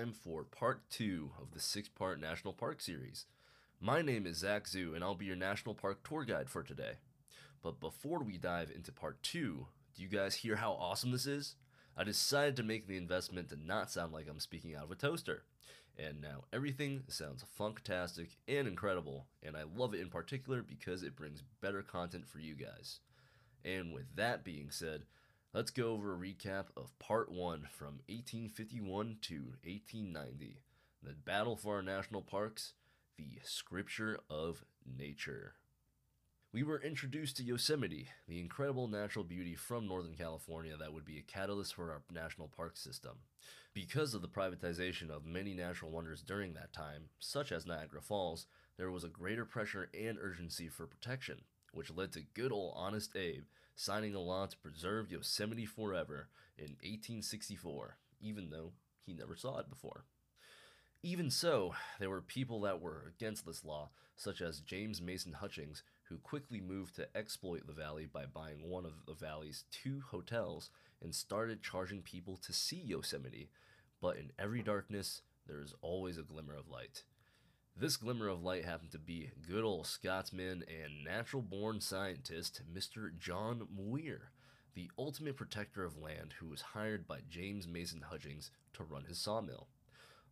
time for part two of the six part National Park series. My name is Zach Zoo, and I'll be your National Park tour guide for today. But before we dive into part two, do you guys hear how awesome this is? I decided to make the investment to not sound like I'm speaking out of a toaster. And now everything sounds funktastic and incredible, and I love it in particular because it brings better content for you guys. And with that being said, let's go over a recap of part one from 1851 to 1890 the battle for our national parks, the scripture of nature. We were introduced to Yosemite, the incredible natural beauty from Northern California that would be a catalyst for our national park system. Because of the privatization of many natural wonders during that time, such as Niagara Falls, there was a greater pressure and urgency for protection, which led to good old Honest Abe signing a law to preserve Yosemite forever in 1864, even though he never saw it before. Even so, there were people that were against this law, such as James Mason Hutchings, who quickly moved to exploit the valley by buying one of the valley's two hotels and started charging people to see Yosemite. But in every darkness, there is always a glimmer of light. This glimmer of light happened to be good old Scotsman and natural born scientist Mr. John Muir, the ultimate protector of land who was hired by James Mason Hutchings to run his sawmill.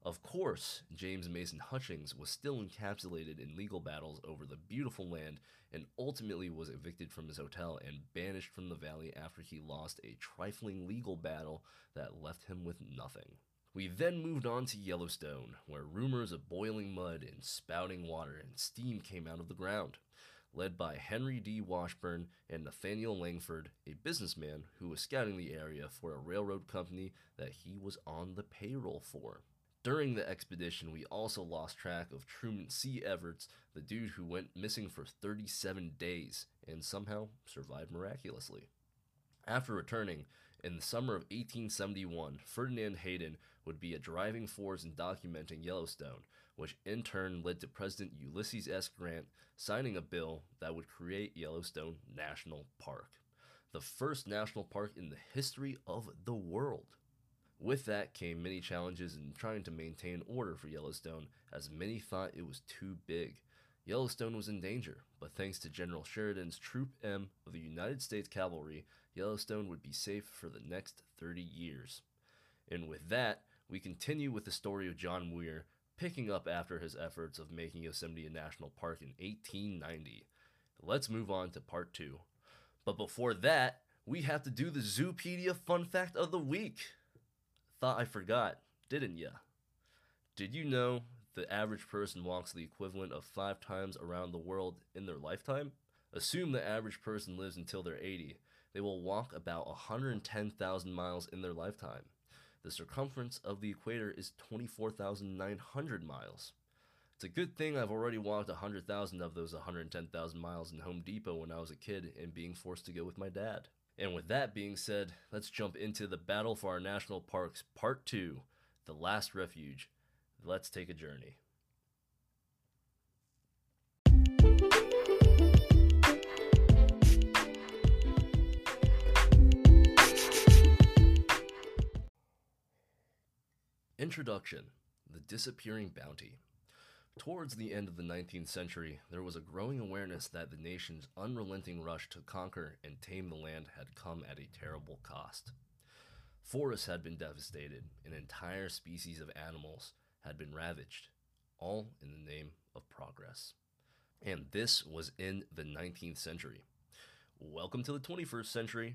Of course, James Mason Hutchings was still encapsulated in legal battles over the beautiful land and ultimately was evicted from his hotel and banished from the valley after he lost a trifling legal battle that left him with nothing. We then moved on to Yellowstone, where rumors of boiling mud and spouting water and steam came out of the ground. Led by Henry D. Washburn and Nathaniel Langford, a businessman who was scouting the area for a railroad company that he was on the payroll for. During the expedition, we also lost track of Truman C. Everts, the dude who went missing for 37 days and somehow survived miraculously. After returning, in the summer of 1871, Ferdinand Hayden would be a driving force in documenting Yellowstone, which in turn led to President Ulysses S. Grant signing a bill that would create Yellowstone National Park, the first national park in the history of the world. With that came many challenges in trying to maintain order for Yellowstone, as many thought it was too big. Yellowstone was in danger, but thanks to General Sheridan's Troop M of the United States Cavalry, Yellowstone would be safe for the next 30 years. And with that, we continue with the story of John Muir, picking up after his efforts of making Yosemite a national park in 1890. Let's move on to part two. But before that, we have to do the Zoopedia fun fact of the week. Thought I forgot, didn't ya? Did you know the average person walks the equivalent of five times around the world in their lifetime? Assume the average person lives until they're 80. They will walk about 110,000 miles in their lifetime. The circumference of the equator is 24,900 miles. It's a good thing I've already walked 100,000 of those 110,000 miles in Home Depot when I was a kid and being forced to go with my dad. And with that being said, let's jump into the Battle for Our National Parks Part 2 The Last Refuge. Let's take a journey. Introduction The Disappearing Bounty. Towards the end of the 19th century, there was a growing awareness that the nation's unrelenting rush to conquer and tame the land had come at a terrible cost. Forests had been devastated, and entire species of animals had been ravaged, all in the name of progress. And this was in the 19th century. Welcome to the 21st century.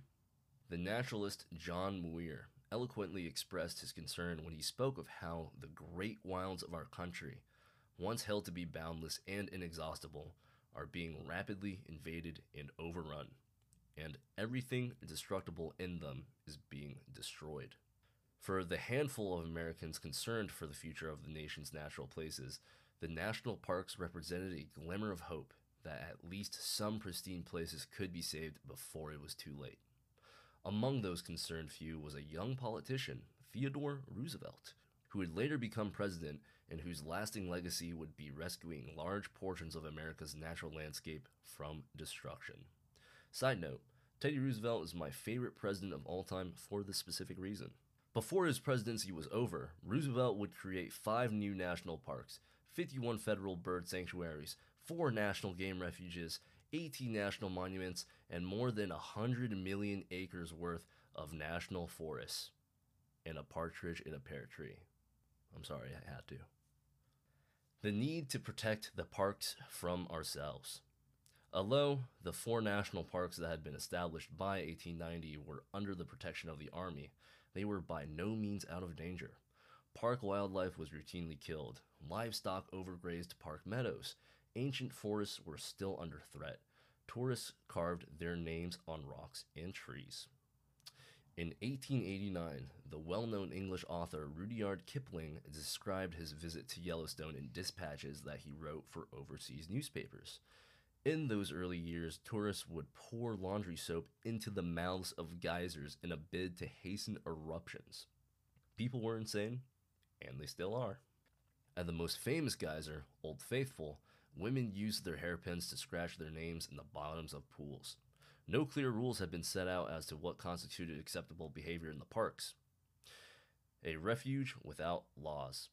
The naturalist John Muir eloquently expressed his concern when he spoke of how the great wilds of our country once held to be boundless and inexhaustible, are being rapidly invaded and overrun, and everything destructible in them is being destroyed. For the handful of Americans concerned for the future of the nation's natural places, the national parks represented a glimmer of hope that at least some pristine places could be saved before it was too late. Among those concerned few was a young politician, Theodore Roosevelt, who would later become president and whose lasting legacy would be rescuing large portions of America's natural landscape from destruction. Side note Teddy Roosevelt is my favorite president of all time for this specific reason. Before his presidency was over, Roosevelt would create five new national parks, 51 federal bird sanctuaries, four national game refuges, 18 national monuments, and more than 100 million acres worth of national forests. And a partridge in a pear tree. I'm sorry, I had to. The need to protect the parks from ourselves. Although the four national parks that had been established by 1890 were under the protection of the Army, they were by no means out of danger. Park wildlife was routinely killed, livestock overgrazed park meadows, ancient forests were still under threat. Tourists carved their names on rocks and trees. In 1889, the well known English author Rudyard Kipling described his visit to Yellowstone in dispatches that he wrote for overseas newspapers. In those early years, tourists would pour laundry soap into the mouths of geysers in a bid to hasten eruptions. People were insane, and they still are. At the most famous geyser, Old Faithful, women used their hairpins to scratch their names in the bottoms of pools. No clear rules had been set out as to what constituted acceptable behavior in the parks. A refuge without laws.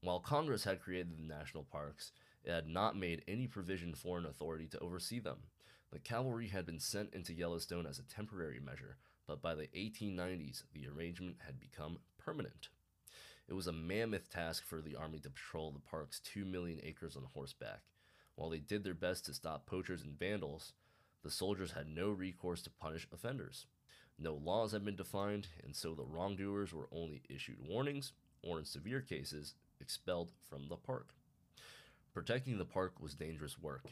While Congress had created the national parks, it had not made any provision for an authority to oversee them. The cavalry had been sent into Yellowstone as a temporary measure, but by the 1890s, the arrangement had become permanent. It was a mammoth task for the Army to patrol the park's 2 million acres on horseback. While they did their best to stop poachers and vandals, the soldiers had no recourse to punish offenders. No laws had been defined, and so the wrongdoers were only issued warnings, or in severe cases, expelled from the park. Protecting the park was dangerous work.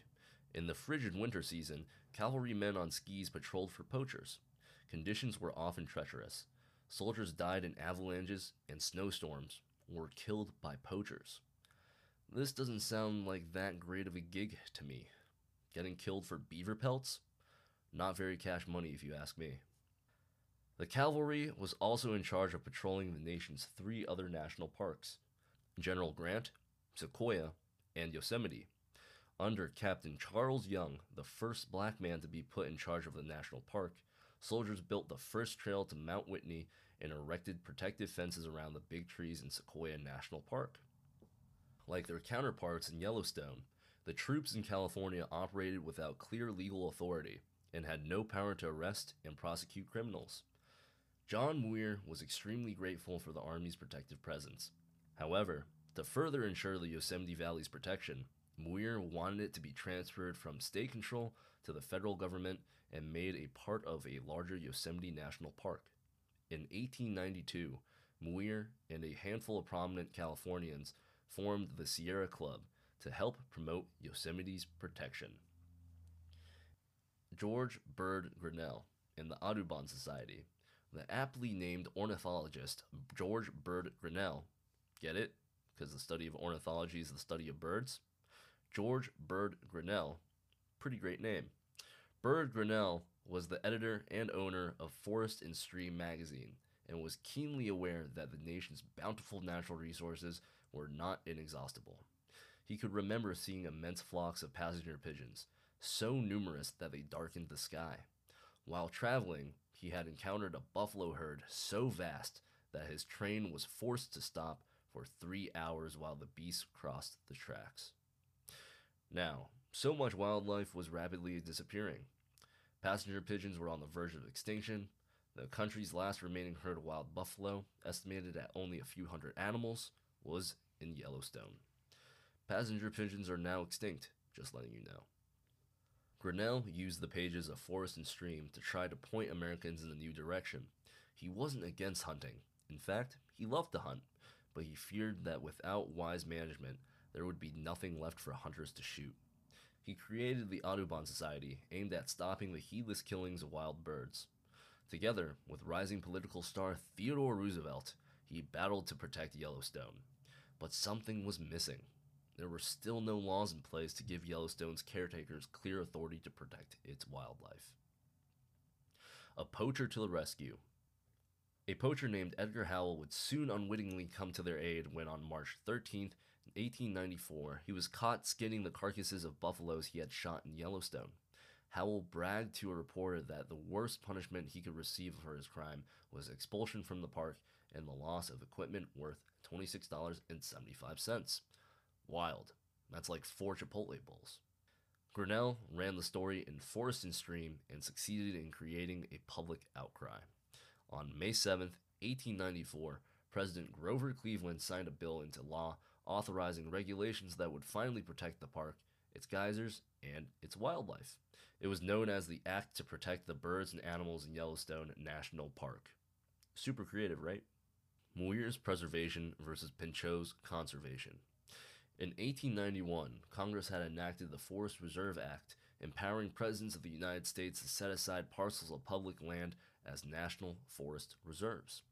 In the frigid winter season, cavalrymen on skis patrolled for poachers. Conditions were often treacherous. Soldiers died in avalanches and snowstorms, or were killed by poachers. This doesn't sound like that great of a gig to me. Getting killed for beaver pelts? Not very cash money, if you ask me. The cavalry was also in charge of patrolling the nation's three other national parks General Grant, Sequoia, and Yosemite. Under Captain Charles Young, the first black man to be put in charge of the national park, soldiers built the first trail to Mount Whitney and erected protective fences around the big trees in Sequoia National Park. Like their counterparts in Yellowstone, the troops in California operated without clear legal authority and had no power to arrest and prosecute criminals. John Muir was extremely grateful for the Army's protective presence. However, to further ensure the Yosemite Valley's protection, Muir wanted it to be transferred from state control to the federal government and made a part of a larger Yosemite National Park. In 1892, Muir and a handful of prominent Californians formed the Sierra Club to help promote Yosemite's protection. George Bird Grinnell and the Audubon Society. The aptly named ornithologist George Bird Grinnell, get it? Because the study of ornithology is the study of birds. George Bird Grinnell, pretty great name. Bird Grinnell was the editor and owner of Forest and Stream magazine and was keenly aware that the nation's bountiful natural resources were not inexhaustible. He could remember seeing immense flocks of passenger pigeons, so numerous that they darkened the sky. While traveling, he had encountered a buffalo herd so vast that his train was forced to stop for three hours while the beasts crossed the tracks. Now, so much wildlife was rapidly disappearing. Passenger pigeons were on the verge of extinction. The country's last remaining herd of wild buffalo, estimated at only a few hundred animals, was in Yellowstone. Passenger pigeons are now extinct, just letting you know. Grinnell used the pages of Forest and Stream to try to point Americans in a new direction. He wasn't against hunting. In fact, he loved to hunt, but he feared that without wise management, there would be nothing left for hunters to shoot. He created the Audubon Society, aimed at stopping the heedless killings of wild birds. Together with rising political star Theodore Roosevelt, he battled to protect Yellowstone. But something was missing there were still no laws in place to give Yellowstone's caretakers clear authority to protect its wildlife. A poacher to the rescue. A poacher named Edgar Howell would soon unwittingly come to their aid when on March 13, 1894, he was caught skinning the carcasses of buffaloes he had shot in Yellowstone. Howell bragged to a reporter that the worst punishment he could receive for his crime was expulsion from the park and the loss of equipment worth $26.75. Wild. That's like four Chipotle bowls. Grinnell ran the story in Forest and Stream and succeeded in creating a public outcry. On May 7, 1894, President Grover Cleveland signed a bill into law authorizing regulations that would finally protect the park, its geysers, and its wildlife. It was known as the Act to Protect the Birds and Animals in Yellowstone National Park. Super creative, right? Muir's preservation versus Pinchot's conservation. In 1891, Congress had enacted the Forest Reserve Act, empowering presidents of the United States to set aside parcels of public land as national forest reserves.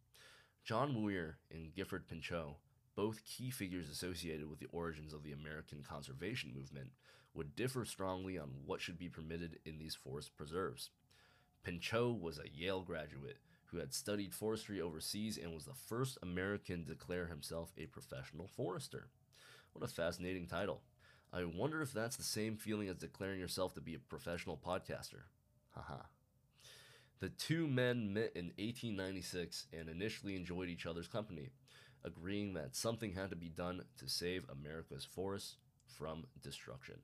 John Muir and Gifford Pinchot, both key figures associated with the origins of the American conservation movement, would differ strongly on what should be permitted in these forest preserves. Pinchot was a Yale graduate who had studied forestry overseas and was the first American to declare himself a professional forester. What a fascinating title. I wonder if that's the same feeling as declaring yourself to be a professional podcaster. Haha. the two men met in 1896 and initially enjoyed each other's company, agreeing that something had to be done to save America's forests from destruction.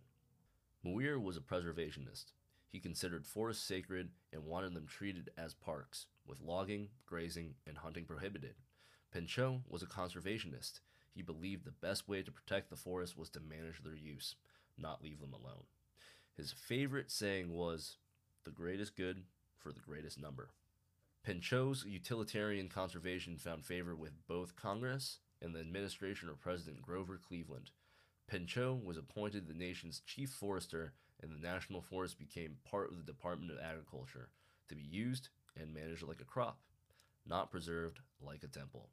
Muir was a preservationist. He considered forests sacred and wanted them treated as parks, with logging, grazing, and hunting prohibited. Pinchot was a conservationist he believed the best way to protect the forest was to manage their use, not leave them alone. His favorite saying was, the greatest good for the greatest number. Pinchot's utilitarian conservation found favor with both Congress and the administration of President Grover Cleveland. Pinchot was appointed the nation's chief forester, and the national forest became part of the Department of Agriculture to be used and managed like a crop, not preserved like a temple.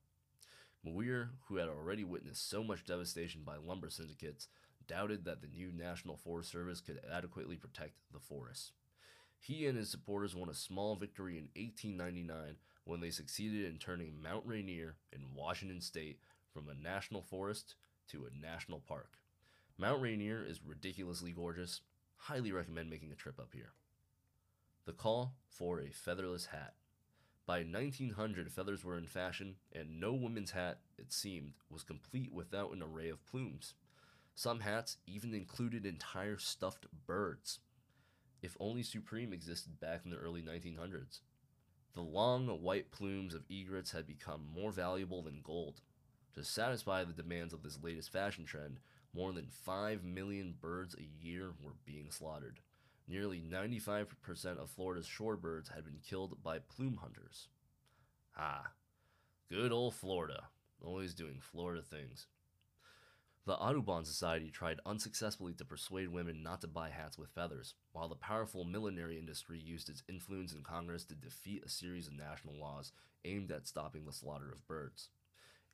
Muir, who had already witnessed so much devastation by lumber syndicates, doubted that the new National Forest Service could adequately protect the forests. He and his supporters won a small victory in 1899 when they succeeded in turning Mount Rainier in Washington state from a national forest to a national park. Mount Rainier is ridiculously gorgeous. Highly recommend making a trip up here. The call for a featherless hat. By 1900, feathers were in fashion, and no woman's hat, it seemed, was complete without an array of plumes. Some hats even included entire stuffed birds. If only Supreme existed back in the early 1900s. The long white plumes of egrets had become more valuable than gold. To satisfy the demands of this latest fashion trend, more than 5 million birds a year were being slaughtered nearly 95% of Florida's shorebirds had been killed by plume hunters. Ah, good old Florida, always doing Florida things. The Audubon Society tried unsuccessfully to persuade women not to buy hats with feathers, while the powerful millinery industry used its influence in Congress to defeat a series of national laws aimed at stopping the slaughter of birds.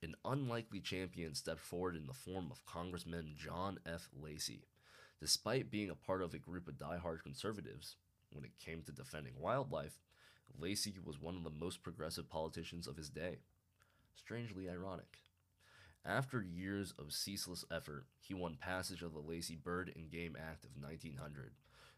An unlikely champion stepped forward in the form of Congressman John F. Lacey, Despite being a part of a group of die-hard conservatives, when it came to defending wildlife, Lacey was one of the most progressive politicians of his day. Strangely ironic. After years of ceaseless effort, he won passage of the Lacey Bird and Game Act of 1900.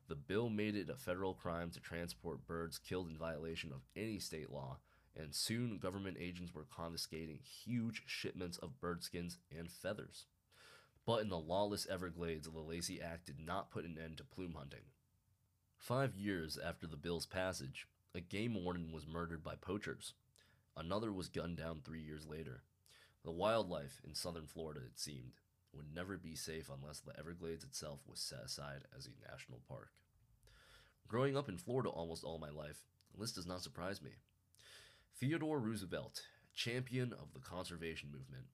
The bill made it a federal crime to transport birds killed in violation of any state law, and soon government agents were confiscating huge shipments of bird skins and feathers. But in the lawless Everglades, the Lacey Act did not put an end to plume hunting. Five years after the bill's passage, a game warden was murdered by poachers. Another was gunned down three years later. The wildlife in southern Florida, it seemed, would never be safe unless the Everglades itself was set aside as a national park. Growing up in Florida almost all my life, this does not surprise me. Theodore Roosevelt, champion of the conservation movement,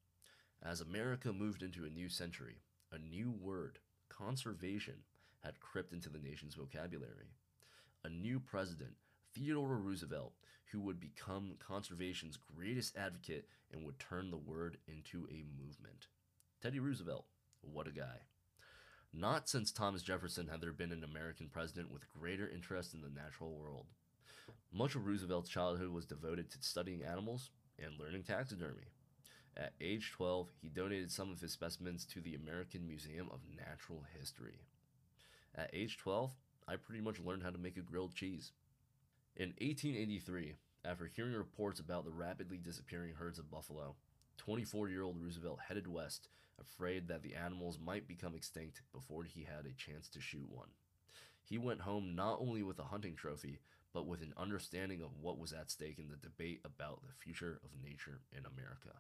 as America moved into a new century, a new word, conservation, had crept into the nation's vocabulary. A new president, Theodore Roosevelt, who would become conservation's greatest advocate and would turn the word into a movement. Teddy Roosevelt, what a guy. Not since Thomas Jefferson had there been an American president with greater interest in the natural world. Much of Roosevelt's childhood was devoted to studying animals and learning taxidermy. At age 12, he donated some of his specimens to the American Museum of Natural History. At age 12, I pretty much learned how to make a grilled cheese. In 1883, after hearing reports about the rapidly disappearing herds of buffalo, 24 year old Roosevelt headed west, afraid that the animals might become extinct before he had a chance to shoot one. He went home not only with a hunting trophy, but with an understanding of what was at stake in the debate about the future of nature in America.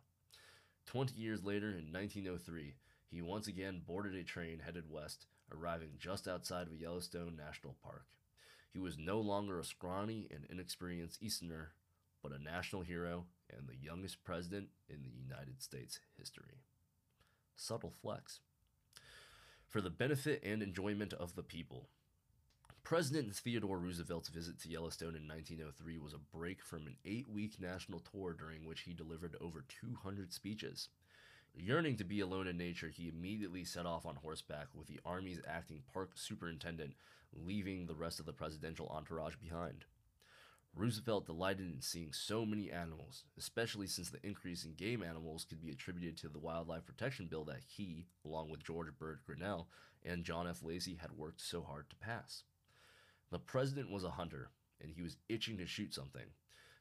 Twenty years later, in 1903, he once again boarded a train headed west, arriving just outside of Yellowstone National Park. He was no longer a scrawny and inexperienced Easterner, but a national hero and the youngest president in the United States history. Subtle flex. For the benefit and enjoyment of the people, President Theodore Roosevelt's visit to Yellowstone in 1903 was a break from an eight week national tour during which he delivered over 200 speeches. Yearning to be alone in nature, he immediately set off on horseback with the Army's acting park superintendent, leaving the rest of the presidential entourage behind. Roosevelt delighted in seeing so many animals, especially since the increase in game animals could be attributed to the Wildlife Protection Bill that he, along with George Bird Grinnell and John F. Lacey, had worked so hard to pass. The president was a hunter, and he was itching to shoot something.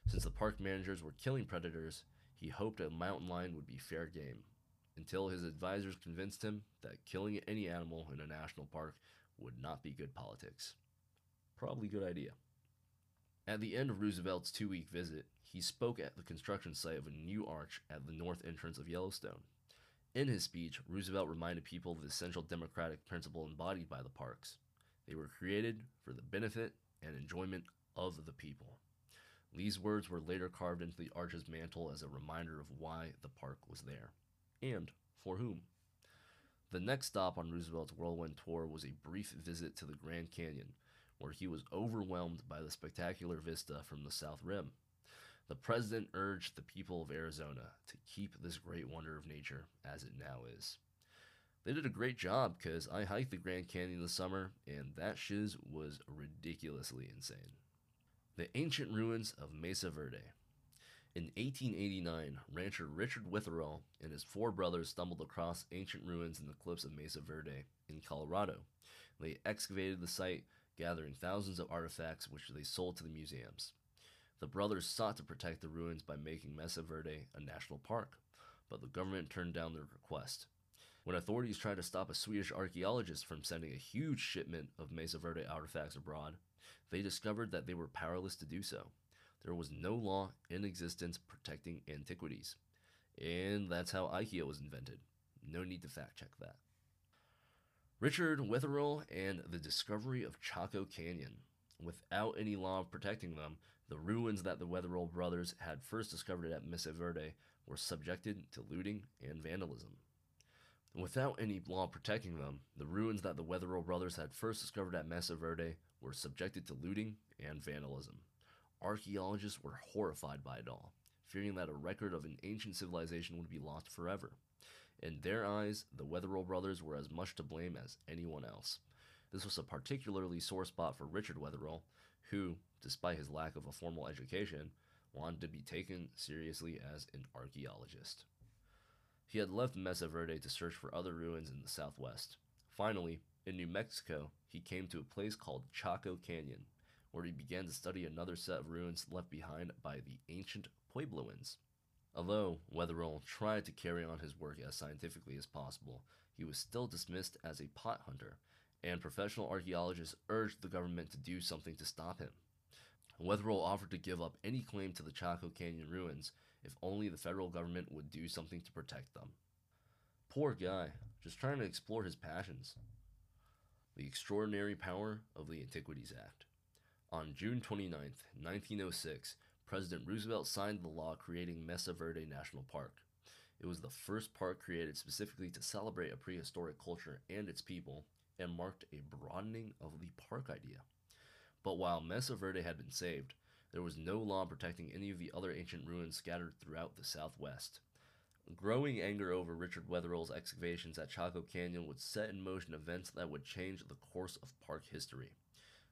Since the park managers were killing predators, he hoped a mountain lion would be fair game, until his advisors convinced him that killing any animal in a national park would not be good politics. Probably good idea. At the end of Roosevelt's two week visit, he spoke at the construction site of a new arch at the north entrance of Yellowstone. In his speech, Roosevelt reminded people of the essential democratic principle embodied by the parks. They were created for the benefit and enjoyment of the people. These words were later carved into the arch's mantle as a reminder of why the park was there and for whom. The next stop on Roosevelt's whirlwind tour was a brief visit to the Grand Canyon, where he was overwhelmed by the spectacular vista from the South Rim. The president urged the people of Arizona to keep this great wonder of nature as it now is. They did a great job because I hiked the Grand Canyon this summer, and that shiz was ridiculously insane. The ancient ruins of Mesa Verde. In 1889, rancher Richard Wetherill and his four brothers stumbled across ancient ruins in the cliffs of Mesa Verde in Colorado. They excavated the site, gathering thousands of artifacts which they sold to the museums. The brothers sought to protect the ruins by making Mesa Verde a national park, but the government turned down their request. When authorities tried to stop a Swedish archaeologist from sending a huge shipment of Mesa Verde artifacts abroad, they discovered that they were powerless to do so. There was no law in existence protecting antiquities. And that's how IKEA was invented. No need to fact check that. Richard Wetherill and the discovery of Chaco Canyon. Without any law protecting them, the ruins that the Wetherill brothers had first discovered at Mesa Verde were subjected to looting and vandalism. Without any law protecting them, the ruins that the Wetherill brothers had first discovered at Mesa Verde were subjected to looting and vandalism. Archaeologists were horrified by it all, fearing that a record of an ancient civilization would be lost forever. In their eyes, the Wetherill brothers were as much to blame as anyone else. This was a particularly sore spot for Richard Wetherill, who, despite his lack of a formal education, wanted to be taken seriously as an archaeologist. He had left Mesa Verde to search for other ruins in the southwest. Finally, in New Mexico, he came to a place called Chaco Canyon, where he began to study another set of ruins left behind by the ancient Puebloans. Although Wetherill tried to carry on his work as scientifically as possible, he was still dismissed as a pot hunter, and professional archaeologists urged the government to do something to stop him. Wetherill offered to give up any claim to the Chaco Canyon ruins if only the federal government would do something to protect them. Poor guy, just trying to explore his passions. The Extraordinary Power of the Antiquities Act. On June 29, 1906, President Roosevelt signed the law creating Mesa Verde National Park. It was the first park created specifically to celebrate a prehistoric culture and its people, and marked a broadening of the park idea. But while Mesa Verde had been saved, there was no law protecting any of the other ancient ruins scattered throughout the southwest. Growing anger over Richard Wetherill's excavations at Chaco Canyon would set in motion events that would change the course of park history.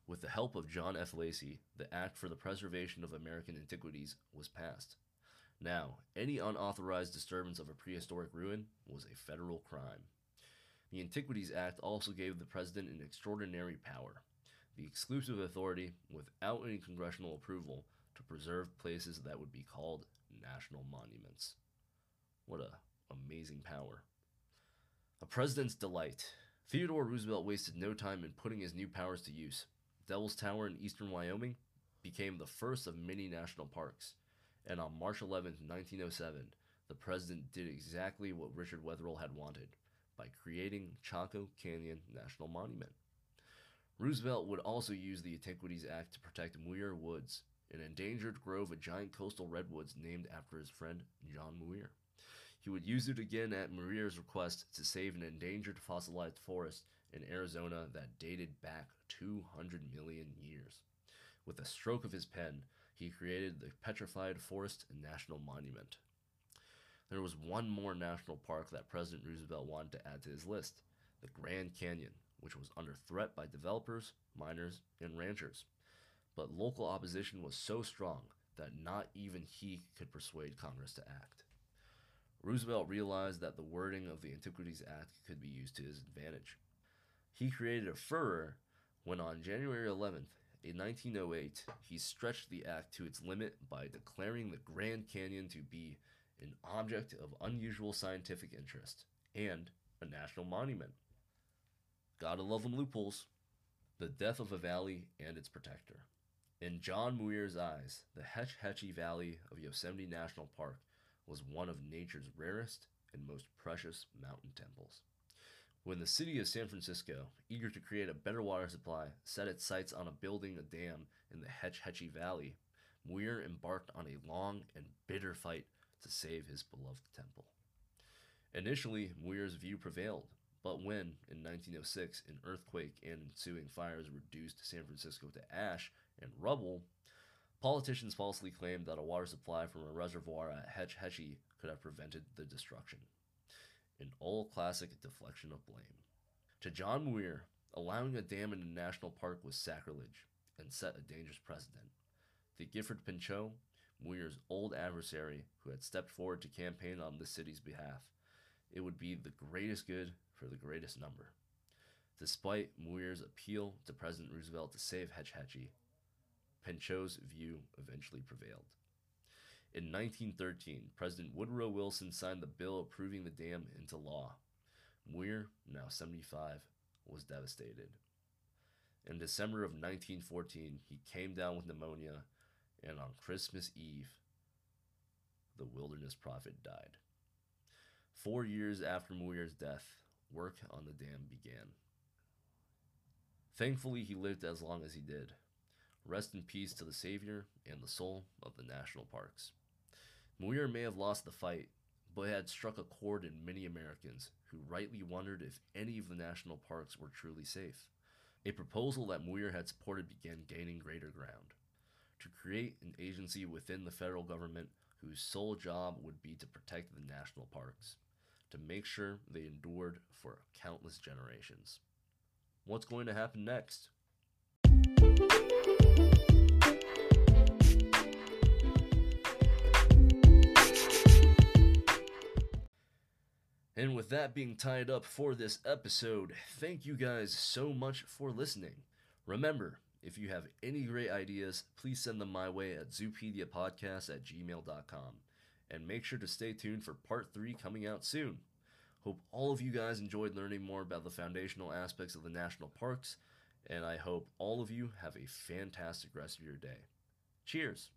With the help of John F. Lacey, the Act for the Preservation of American Antiquities was passed. Now, any unauthorized disturbance of a prehistoric ruin was a federal crime. The Antiquities Act also gave the president an extraordinary power. the exclusive authority, without any congressional approval, to preserve places that would be called national monuments. What a amazing power. A president's delight. Theodore Roosevelt wasted no time in putting his new powers to use. Devil's Tower in eastern Wyoming became the first of many national parks, and on March 11, 1907, the president did exactly what Richard Wetherill had wanted by creating Chaco Canyon National Monument. Roosevelt would also use the Antiquities Act to protect Muir Woods, an endangered grove of giant coastal redwoods named after his friend John Muir. He would use it again at Muir's request to save an endangered fossilized forest in Arizona that dated back 200 million years. With a stroke of his pen, he created the Petrified Forest National Monument. There was one more national park that President Roosevelt wanted to add to his list the Grand Canyon, which was under threat by developers, miners, and ranchers. But local opposition was so strong that not even he could persuade Congress to act. Roosevelt realized that the wording of the Antiquities Act could be used to his advantage. He created a furor when on January 11th, in 1908, he stretched the act to its limit by declaring the Grand Canyon to be an object of unusual scientific interest and a national monument. Gotta love them loopholes. The death of a valley and its protector. In John Muir's eyes, the Hetch Hetchy Valley of Yosemite National Park was one of nature's rarest and most precious mountain temples. When the city of San Francisco, eager to create a better water supply, set its sights on a building a dam in the Hetch Hetchy Valley, Muir embarked on a long and bitter fight to save his beloved temple. Initially, Muir's view prevailed, but when, in 1906, an earthquake and ensuing fires reduced San Francisco to ash and rubble, Politicians falsely claimed that a water supply from a reservoir at Hetch Hetchy could have prevented the destruction. An old classic deflection of blame. To John Muir, allowing a dam in a national park was sacrilege and set a dangerous precedent. To Gifford Pinchot, Muir's old adversary, who had stepped forward to campaign on the city's behalf, it would be the greatest good for the greatest number. Despite Muir's appeal to President Roosevelt to save Hetch Hetchy, Pinchot's view eventually prevailed. In 1913, President Woodrow Wilson signed the bill approving the dam into law. Muir, now 75, was devastated. In December of 1914, he came down with pneumonia, and on Christmas Eve, the wilderness prophet died. Four years after Muir's death, work on the dam began. Thankfully, he lived as long as he did. Rest in peace to the Savior and the soul of the national parks. Muir may have lost the fight, but had struck a chord in many Americans who rightly wondered if any of the national parks were truly safe. A proposal that Muir had supported began gaining greater ground to create an agency within the federal government whose sole job would be to protect the national parks, to make sure they endured for countless generations. What's going to happen next? And with that being tied up for this episode, thank you guys so much for listening. Remember, if you have any great ideas, please send them my way at zoopediapodcast at gmail.com. And make sure to stay tuned for part three coming out soon. Hope all of you guys enjoyed learning more about the foundational aspects of the national parks, and I hope all of you have a fantastic rest of your day. Cheers!